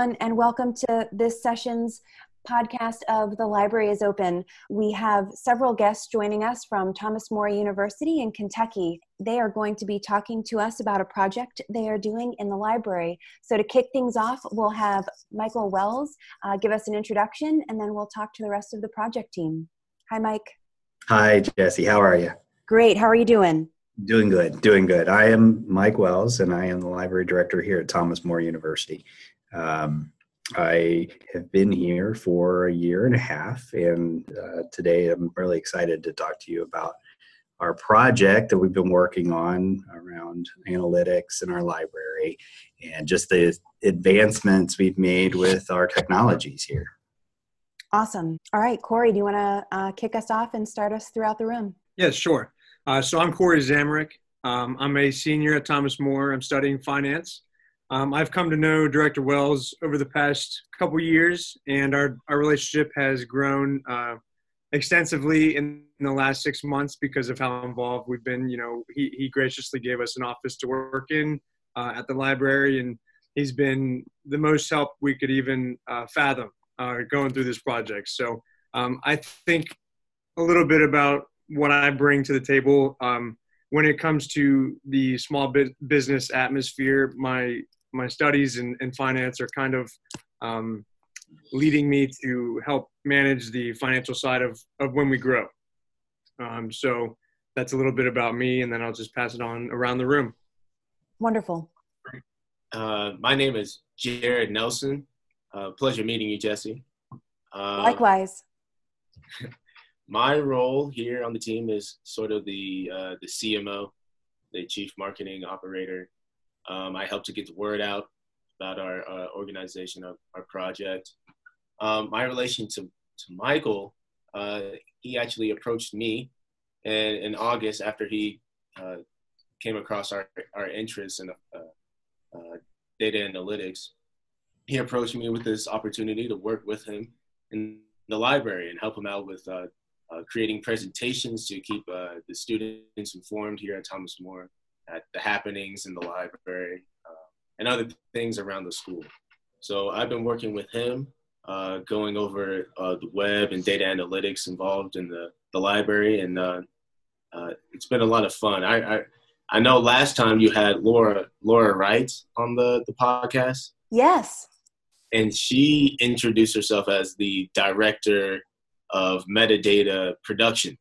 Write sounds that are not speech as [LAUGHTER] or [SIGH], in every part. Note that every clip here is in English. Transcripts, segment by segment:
Everyone, and welcome to this session's podcast of The Library is Open. We have several guests joining us from Thomas More University in Kentucky. They are going to be talking to us about a project they are doing in the library. So, to kick things off, we'll have Michael Wells uh, give us an introduction, and then we'll talk to the rest of the project team. Hi, Mike. Hi, Jesse. How are you? Great. How are you doing? Doing good. Doing good. I am Mike Wells, and I am the library director here at Thomas More University. Um, I have been here for a year and a half, and uh, today I'm really excited to talk to you about our project that we've been working on around analytics in our library and just the advancements we've made with our technologies here. Awesome. All right, Corey, do you want to uh, kick us off and start us throughout the room? Yes, sure. Uh, so I'm Corey Zamrik. Um, I'm a senior at Thomas More. I'm studying finance. Um, I've come to know Director Wells over the past couple years, and our, our relationship has grown uh, extensively in, in, the last six months because of how involved we've been. You know, he, he graciously gave us an office to work in uh, at the library, and he's been the most help we could even uh, fathom uh, going through this project. So um, I think a little bit about what I bring to the table. Um, when it comes to the small business atmosphere, my my studies in, in finance are kind of um, leading me to help manage the financial side of, of when we grow. Um, so that's a little bit about me, and then I'll just pass it on around the room. Wonderful. Uh, my name is Jared Nelson. Uh, pleasure meeting you, Jesse. Uh, Likewise. [LAUGHS] my role here on the team is sort of the uh, the CMO, the Chief Marketing Operator um, I help to get the word out about our uh, organization, of our project. Um, my relation to, to Michael, uh, he actually approached me and in August after he uh, came across our, our interest in uh, uh, data analytics. He approached me with this opportunity to work with him in the library and help him out with uh, creating presentations to keep the students informed here at Thomas More at the happenings in the library uh, and other things around the school. So I've been working with him, uh, going over uh, the web and data analytics involved in the, the library, and uh, uh, it's been a lot of fun. I, I, I know last time you had Laura Laura Wright on the the podcast. Yes. And she introduced herself as the director of metadata production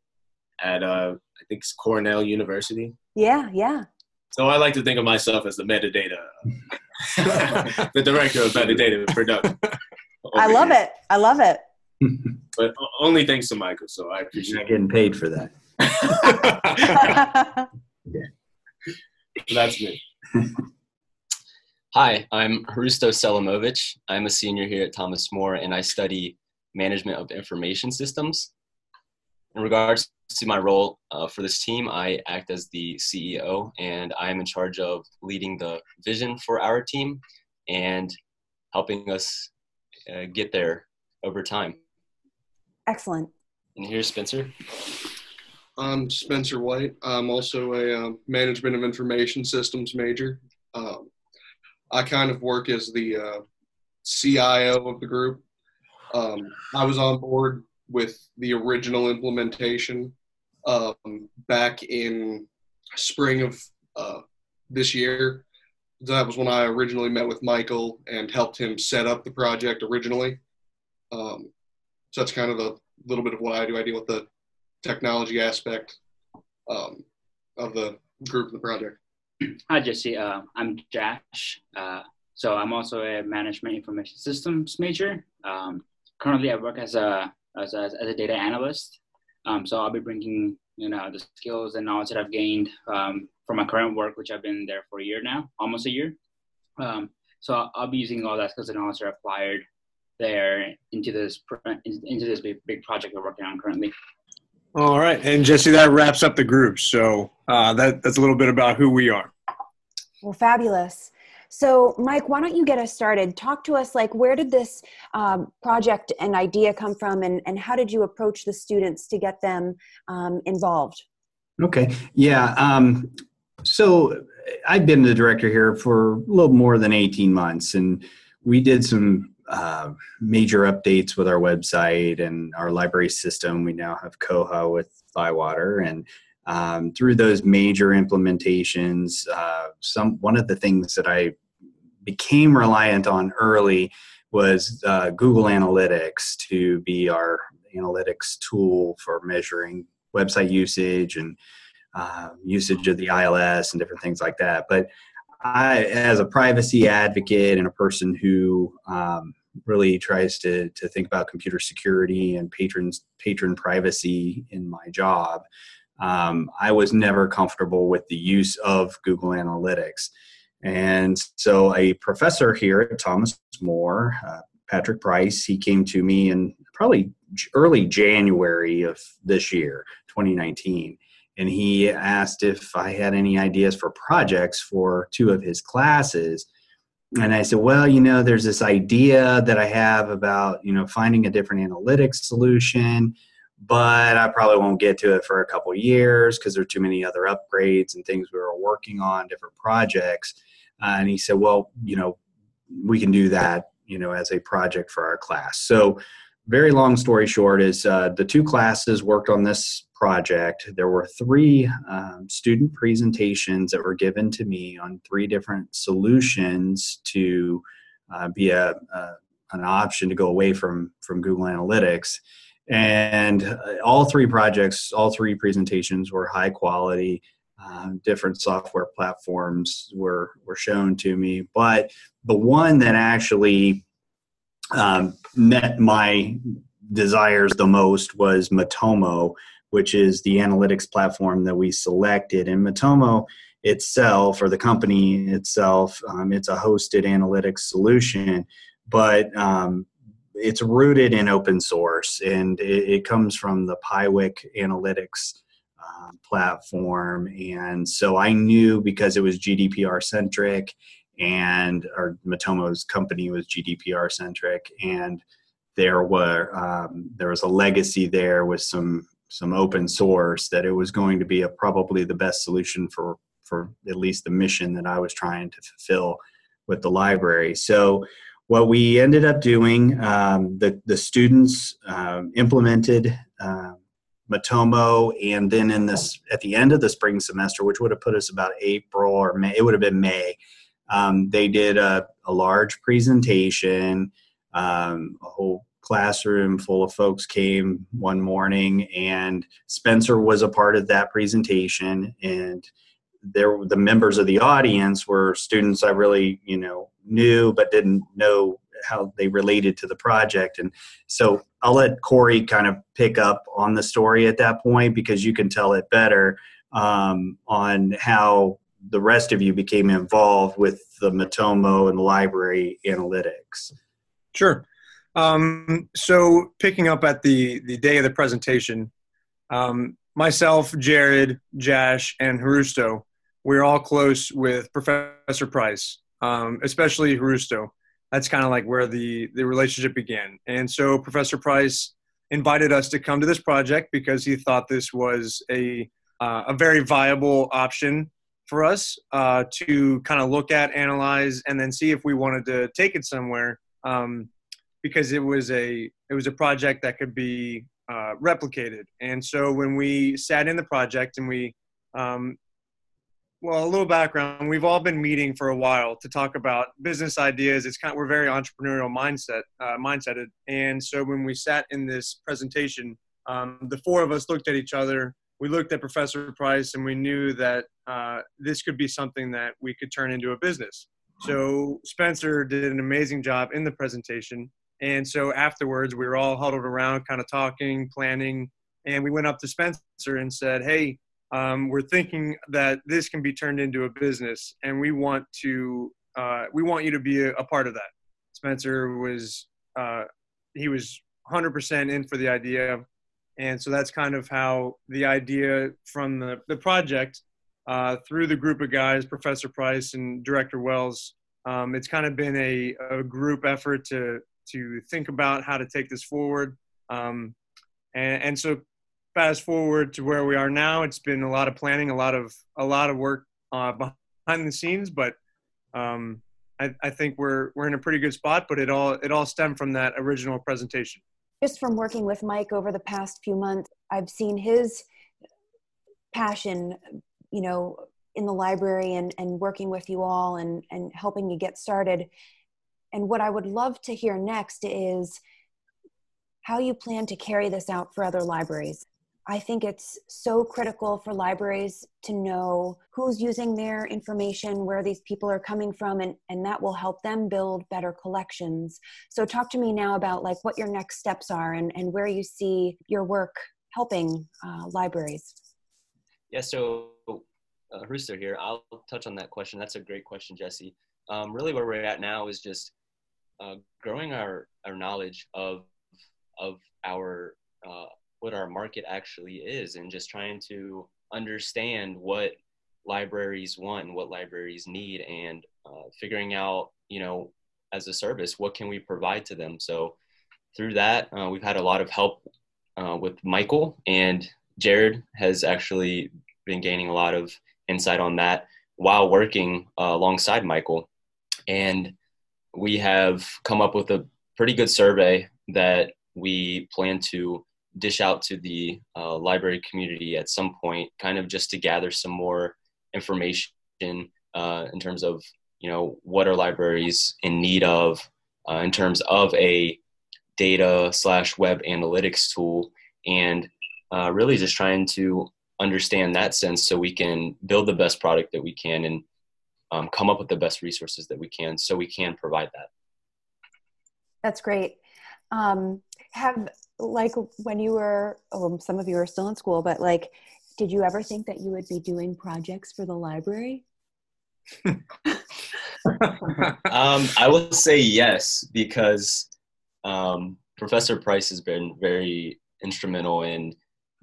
at uh, I think it's Cornell University. Yeah, yeah. So I like to think of myself as the metadata, [LAUGHS] the director of metadata production. I love here. it. I love it. [LAUGHS] [LAUGHS] but only thanks to Michael, so I appreciate. You're getting paid for that. yeah. That's me. Hi, I'm Hrusto Selimovic. I'm a senior here at Thomas More, and I study management of information systems. In regards to my role uh, for this team, I act as the CEO and I am in charge of leading the vision for our team and helping us uh, get there over time. Excellent. And here's Spencer. I'm Spencer White. I'm also a uh, management of information systems major. Um, I kind of work as the uh, CIO of the group. Um, I was on board with the original implementation um, back in spring of uh, this year. That was when I originally met with Michael and helped him set up the project originally. Um, so that's kind of a little bit of what I do. I deal with the technology aspect um, of the group and the project. Hi, Jesse. Uh, I'm Jash. Uh, so I'm also a management information systems major. Um, currently, I work as a as a, as a data analyst. Um, so I'll be bringing you know the skills and knowledge that I've gained um, from my current work, which I've been there for a year now, almost a year. Um, so I'll, I'll, be using all that skills and knowledge that I've acquired there into this into this big, big project we're working on currently. All right, and Jesse, that wraps up the group. So uh, that that's a little bit about who we are. Well, fabulous. So, Mike, why don't you get us started? Talk to us like where did this um, project and idea come from, and, and how did you approach the students to get them um, involved? Okay, yeah. Um, so, I've been the director here for a little more than 18 months, and we did some uh, major updates with our website and our library system. We now have Koha with Bywater, and um, through those major implementations, uh, some one of the things that I became reliant on early was uh, Google Analytics to be our analytics tool for measuring website usage and uh, usage of the ILS and different things like that. But I, as a privacy advocate and a person who um, really tries to to think about computer security and patrons patron privacy in my job, um, I was never comfortable with the use of Google Analytics. And so, a professor here at Thomas More, uh, Patrick Price, he came to me in probably early January of this year, 2019 and he asked if I had any ideas for projects for two of his classes. And I said, well, you know, there's this idea that I have about, you know, finding a different analytics solution, but I probably won't get to it for a couple years because there are too many other upgrades and things we were working on, different projects. Uh, and he said, well, you know, we can do that, you know, as a project for our class. So, very long story short is uh, the two classes worked on this project, there were three um, student presentations that were given to me on three different solutions to uh, be a, a, an option to go away from from Google Analytics. And uh, all three projects, all three presentations were high quality. Uh, different software platforms were were shown to me, but the one that actually um, met my desires the most was Matomo, which is the analytics platform that we selected. And Matomo itself, or the company itself, um, it's a hosted analytics solution, but um, it's rooted in open source and it, it comes from the Piwik Analytics uh, platform. And so I knew because it was GDPR centric and our Matomo's company was GDPR centric and there were um, there was a legacy there with some some open source that it was going to be a, probably the best solution for for at least the mission that I was trying to fulfill with the library. So what we ended up doing, um, the the students um, implemented uh, Matomo, and then in this at the end of the spring semester, which would have put us about April or May, it would have been May. Um, they did a, a large presentation, um, a whole classroom full of folks came one morning and spencer was a part of that presentation and there the members of the audience were students i really you know knew but didn't know how they related to the project. And so i'll let corey kind of pick up on the story at that point because you can tell it better um, on how the rest of you became involved with the matomo and library analytics. Sure. Um, so picking up at the the day of the presentation, um, myself, Jared, Jash, and Hrusto, we're all close with Professor Price, um, especially Hrusto. That's kind of like where the the relationship began. And so Professor Price invited us to come to this project because he thought this was a uh, a very viable option for us uh, to kind of look at, analyze, and then see if we wanted to take it somewhere. Um, because it was a it was a project that could be uh, replicated. And so when we sat in the project and we, um, well, a little background, we've all been meeting for a while to talk about business ideas. It's kind of, we're very entrepreneurial mindset, uh, mindseted. And so when we sat in this presentation, um, the four of us looked at each other. We looked at Professor Price and we knew that uh, this could be something that we could turn into a business. So Spencer did an amazing job in the presentation. And so afterwards, we were all huddled around, kind of talking, planning, and we went up to Spencer and said, "Hey, um, we're thinking that this can be turned into a business, and we want to uh, we want you to be a, a, part of that." Spencer was uh, he was 100% in for the idea, and so that's kind of how the idea from the the project uh, through the group of guys, Professor Price and Director Wells. Um, it's kind of been a, a group effort to to think about how to take this forward. Um, and, and, so fast forward to where we are now, it's been a lot of planning, a lot of a lot of work uh, behind the scenes, but um, I, I think we're we're in a pretty good spot. But it all it all stemmed from that original presentation. Just from working with Mike over the past few months, I've seen his passion, you know, in the library and, and working with you all and, and helping you get started. And what I would love to hear next is how you plan to carry this out for other libraries. I think it's so critical for libraries to know who's using their information, where these people are coming from, and, and that will help them build better collections. So talk to me now about like what your next steps are and, and where you see your work helping uh, libraries. Yeah, so uh, Hrusto here. I'll touch on that question. That's a great question, Jesse. Um, really, where we're at now is just uh, growing our, our knowledge of of our uh, what our market actually is and just trying to understand what libraries want and what libraries need and uh, figuring out you know as a service what can we provide to them? So through that uh, we've had a lot of help uh, with michael and jared has actually been gaining a lot of insight on that while working uh, alongside michael. And we have come up with a pretty good survey that we plan to dish out to the uh, library community at some point, kind of just to gather some more information uh, in terms of you know what are libraries in need of uh, in terms of a data slash web analytics tool, and uh, really just trying to understand that sense so we can build the best product that we can and um, come up with the best resources that we can so we can provide that. That's great. Um, have like when you were oh, some of you are still in school but like did you ever think that you would be doing projects for the library? [LAUGHS] Um, i will say yes because um, professor price has been very instrumental in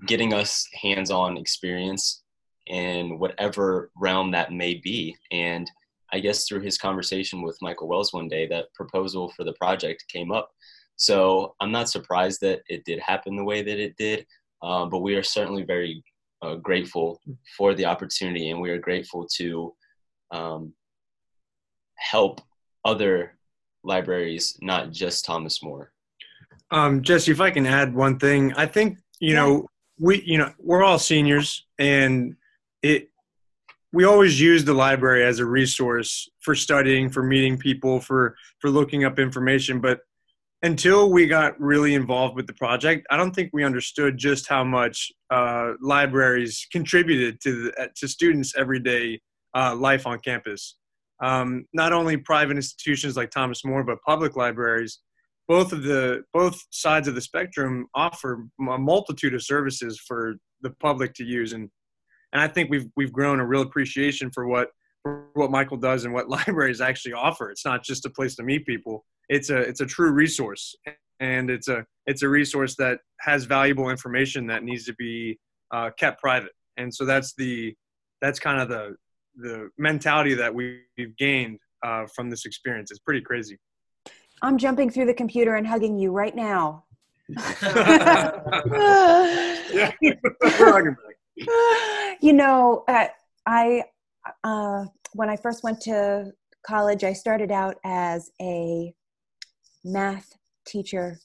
getting us hands-on experience in whatever realm that may be. And i guess through his conversation with michael wells one day that proposal for the project came up so I'm not surprised that it did happen the way that it did, uh, but we are certainly very uh, grateful for the opportunity, and we are grateful to um, help other libraries, not just Thomas More. Um, Jesse, if I can add one thing, I think you yeah. know we you know we're all seniors, and it we always use the library as a resource for studying, for meeting people, for for looking up information, but until we got really involved with the project, I don't think we understood just how much uh, libraries contributed to the, to students' everyday uh, life on campus. Um, not only private institutions like Thomas More, but public libraries. Both of the both sides of the spectrum offer a multitude of services for the public to use, and and I think we've we've grown a real appreciation for what what Michael does and what [LAUGHS] libraries actually offer. It's not just a place to meet people. It's a it's a true resource and it's a it's a resource that has valuable information that needs to be uh, kept private. And so that's the that's kind of the the mentality that we've gained uh, from this experience. It's pretty crazy. I'm jumping through the computer and hugging you right now. [LAUGHS] [LAUGHS] You know uh, i uh, when i first went to college i started out as a math teacher.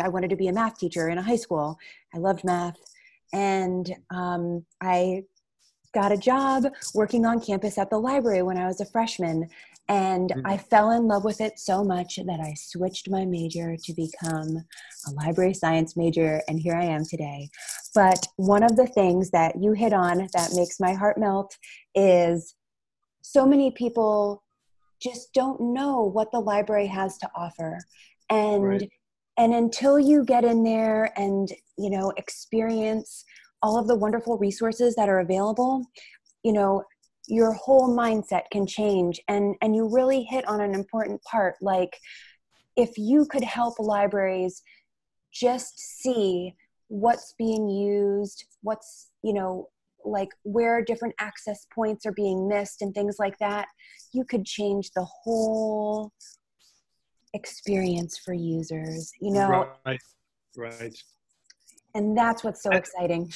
I wanted to be a math teacher in a high school. I loved math. And um, I got a job working on campus at the library when I was a freshman. And mm-hmm. I fell in love with it so much that I switched my major to become a library science major. And here I am today. But one of the things that you hit on that makes my heart melt is so many people just don't know what the library has to offer and right. and until you get in there and you know experience all of the wonderful resources that are available you know your whole mindset can change and and you really hit on an important part like if you could help libraries just see what's being used what's you know like where different access points are being missed and things like that, you could change the whole experience for users, you know? Right, right. And that's what's so exciting.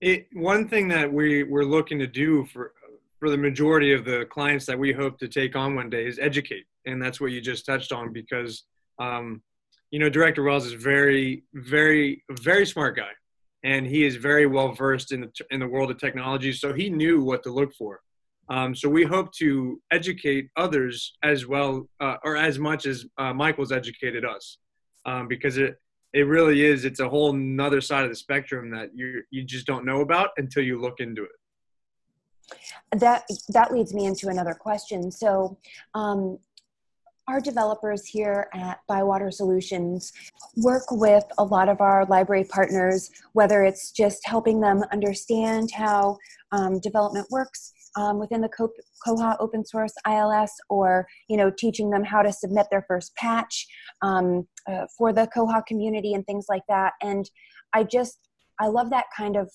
It, one thing that we we're looking to do for for the majority of the clients that we hope to take on one day is educate, and that's what you just touched on because um, you know Director Wells is very, very, very smart guy, and he is very well versed in the in the world of technology, so he knew what to look for. Um, so we hope to educate others as well, uh, or as much as uh, Michael's educated us, um, because it it really is. It's a whole nother side of the spectrum that you you just don't know about until you look into it that that leads me into another question so um, our developers here at bywater solutions work with a lot of our library partners whether it's just helping them understand how um, development works um, within the koha open source ils or you know teaching them how to submit their first patch um, uh, for the koha community and things like that. And i just i love that kind of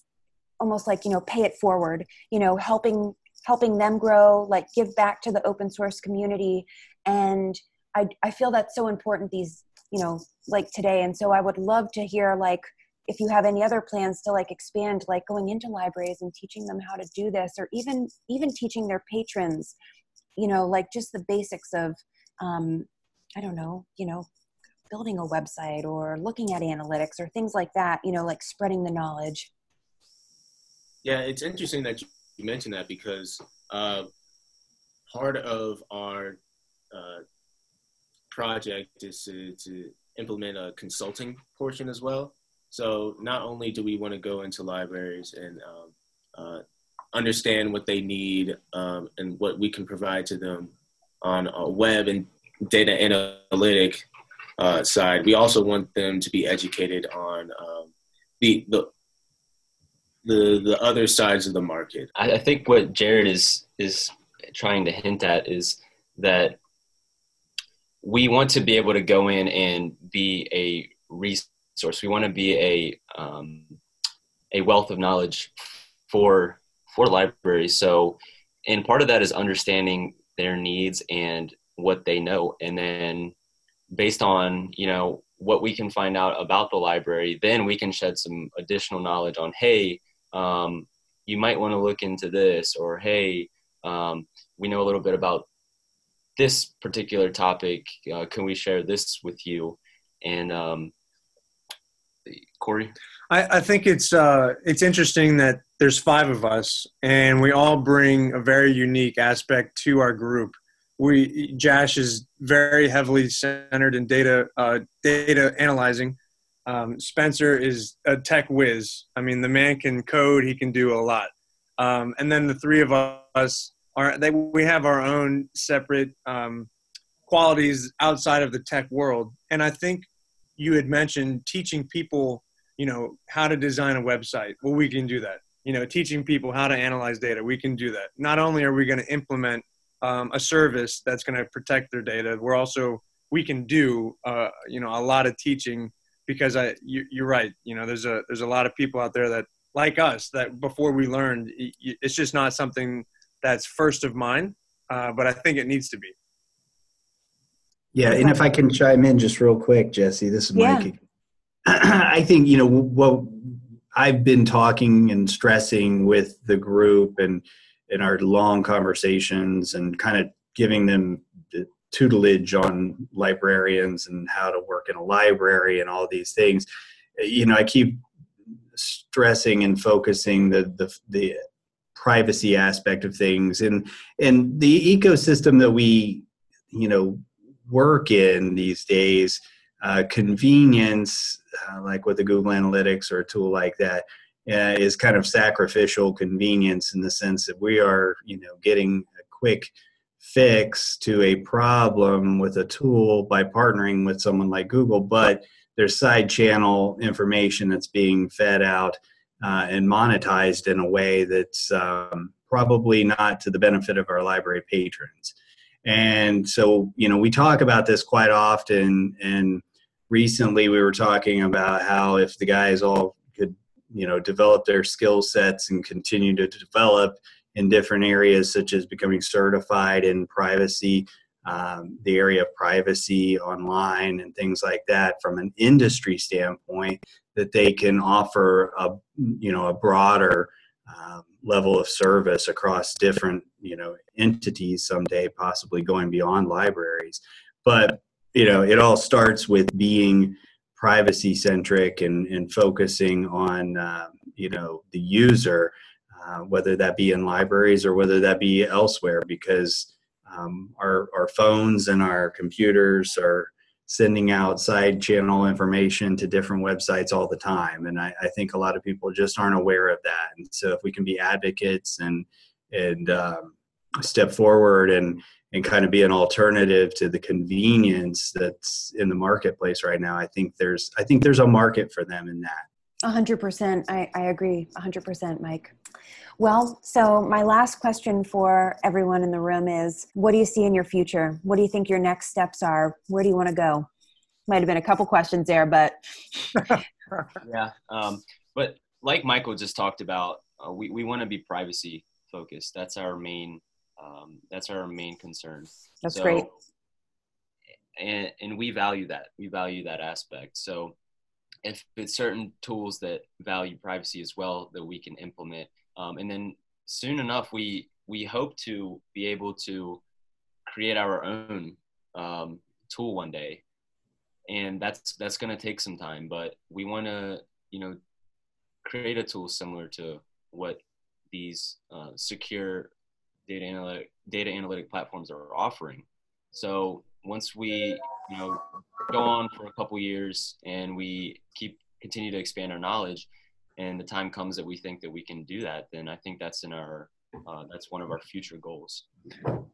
almost like you know pay it forward you know helping helping them grow like give back to the open source community. And i i feel that's so important these you know like today. And so i would love to hear like if you have any other plans to like expand like going into libraries and teaching them how to do this or even even teaching their patrons you know like just the basics of um i don't know you know building a website or looking at analytics or things like that you know like spreading the knowledge. Yeah, it's interesting that you mentioned that because uh, part of our uh, project is to, to implement a consulting portion as well. So not only do we want to go into libraries and um, uh, understand what they need um, and what we can provide to them on a web and data analytic uh, side, we also want them to be educated on um, the, the the the other sides of the market. I, I think what Jared is is trying to hint at is that we want to be able to go in and be a resource. We want to be a um, a wealth of knowledge for for libraries. So, and part of that is understanding their needs and what they know, and then based on you know what we can find out about the library, then we can shed some additional knowledge on hey, um, you might want to look into this or hey um, we know a little bit about this particular topic uh, can we share this with you? And um, corey? I, I, think it's uh, it's interesting that there's five of us and we all bring a very unique aspect to our group. We Jash is very heavily centered in data uh, data analyzing um, Spencer is a tech whiz. I mean, the man can code; he can do a lot. Um, and then the three of us are they, we have our own separate um, qualities outside of the tech world. And I think you had mentioned teaching people, you know, how to design a website. Well, we can do that. You know, teaching people how to analyze data, we can do that. Not only are we going to implement um, a service that's going to protect their data, we're also we can do uh, you know a lot of teaching because I you, you're right. You know, there's a there's a lot of people out there that like us that before we learned, it's just not something that's first of mind. Uh, but I think it needs to be. Yeah, and if I can chime in just real quick, Jesse, this is yeah. [CLEARS THROAT] I think you know what I've been talking and stressing with the group and in our long conversations and kind of giving them tutelage on librarians and how to work in a library and all these things. You know i keep stressing and focusing the the, the privacy aspect of things and and the ecosystem that we you know work in these days uh, convenience uh, like with the google analytics or a tool like that uh, is kind of sacrificial convenience in the sense that we are you know getting a quick fix to a problem with a tool by partnering with someone like Google, but there's side channel information that's being fed out uh, and monetized in a way that's um, probably not to the benefit of our library patrons. And so, you know, we talk about this quite often. And recently we were talking about how if the guys all could, you know, develop their skill sets and continue to develop, in different areas, such as becoming certified in privacy, um, the area of privacy online, and things like that, from an industry standpoint, that they can offer a you know a broader um, level of service across different you know entities someday, possibly going beyond libraries. But you know, it all starts with being privacy centric and, and focusing on uh, you know the user, uh, whether that be in libraries or whether that be elsewhere, because um, our our phones and our computers are sending out side channel information to different websites all the time. And I, I, think a lot of people just aren't aware of that. And so if we can be advocates and and um, step forward and and kind of be an alternative to the convenience that's in the marketplace right now i think there's i think there's a market for them in that 100% i, I agree 100% mike well, so my last question for everyone in the room is what do you see in your future? What do you think your next steps are? Where do you want to go? Might have been a couple questions there, but. [LAUGHS] yeah. Um, but like Michael just talked about, uh, we, we want to be privacy focused. That's our main, um, that's our main concern. That's so, great. And, and we value that. We value that aspect. So if it's certain tools that value privacy as well that we can implement um, and then soon enough, we we hope to be able to create our own um, tool one day, and that's that's going to take some time. But we want to, you know, create a tool similar to what these uh, secure data analytic data analytic platforms are offering. So once we, you know, go on for a couple years and we keep continue to expand our knowledge, and the time comes that we think that we can do that, then I think that's in our uh, that's one of our future goals.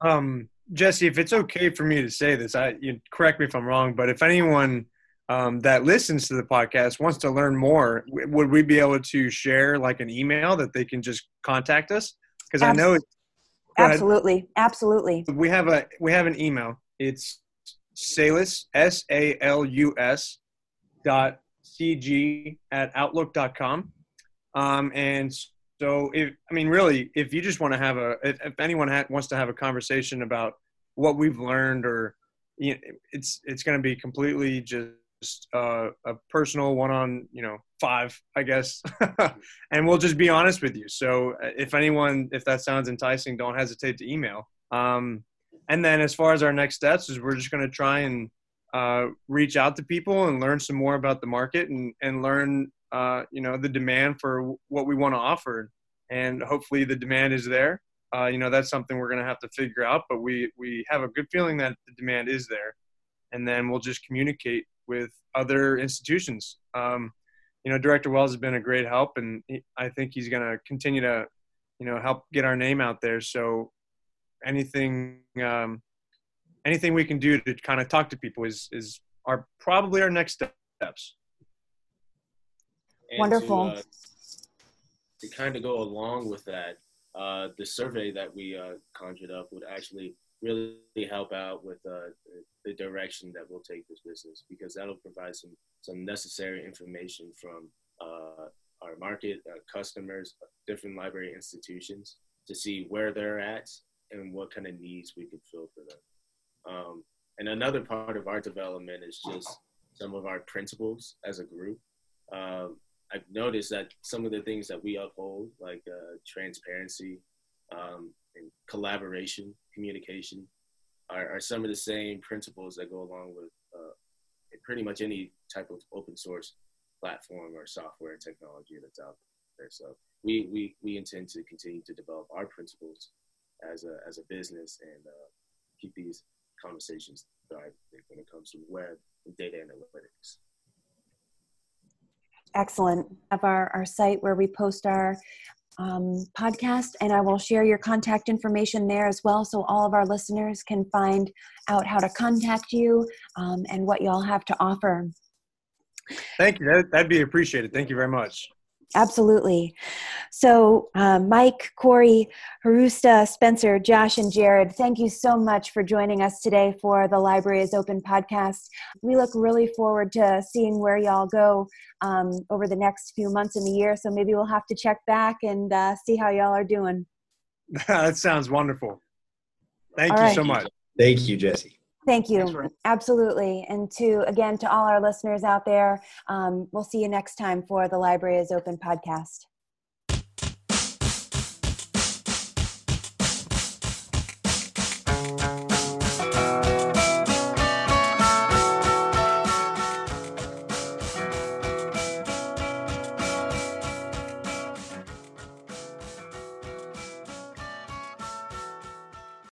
Um, Jesse, if it's okay for me to say this, I you correct me if I'm wrong, but if anyone um, that listens to the podcast wants to learn more, w- would we be able to share like an email that they can just contact us? Because I know it's absolutely, absolutely. We have a we have an email. It's Salus S A L U S dot cg at outlook.com. Um, and so, if I mean, really, if you just want to have a, if, if anyone ha- wants to have a conversation about what we've learned, or you know, it's it's going to be completely just uh, a personal one on you know five, I guess, [LAUGHS] and we'll just be honest with you. So, uh, if anyone, if that sounds enticing, don't hesitate to email. Um, and then, as far as our next steps, is we're just going to try and uh, reach out to people and learn some more about the market and, and learn uh, you know the demand for what we want to offer. And hopefully the demand is there. Uh, you know that's something we're going to have to figure out but we we have a good feeling that the demand is there. And then we'll just communicate with other institutions. Um, you know director wells has been a great help and he, i think he's going to continue to you know help get our name out there. So anything um, anything we can do to kind of talk to people is is are probably our next steps. And Wonderful. To, uh, to, kind of go along with that, uh, the survey that we uh, conjured up would actually really help out with uh, the direction that we'll take this business because that'll provide some some necessary information from uh, our market, our customers, different library institutions to see where they're at and what kind of needs we could fill for them. Um, and another part of our development is just some of our principles as a group. Um, I've noticed that some of the things that we uphold, like uh, transparency um, and collaboration, communication, are, are, some of the same principles that go along with uh, pretty much any type of open source platform or software technology that's out there. So we, we, we intend to continue to develop our principles as a, as a business and uh, keep these conversations going when it comes to web and data analytics. Excellent. Have our, our site where we post our um, podcast, and I will share your contact information there as well so all of our listeners can find out how to contact you um, and what you all have to offer. Thank you. That'd be appreciated. Thank you very much. Absolutely. So, uh, Mike, Corey, Hrusto, Spencer, Jash, and Jared, thank you so much for joining us today for the Library is Open podcast. We look really forward to seeing where y'all go um, over the next few months in the year. So, maybe we'll have to check back and uh, see how y'all are doing. [LAUGHS] that sounds wonderful. Thank All you right. so much. Thank you, Jesse. Thank you. Absolutely. And to, again, to all our listeners out there, um, we'll see you next time for the Library is Open podcast.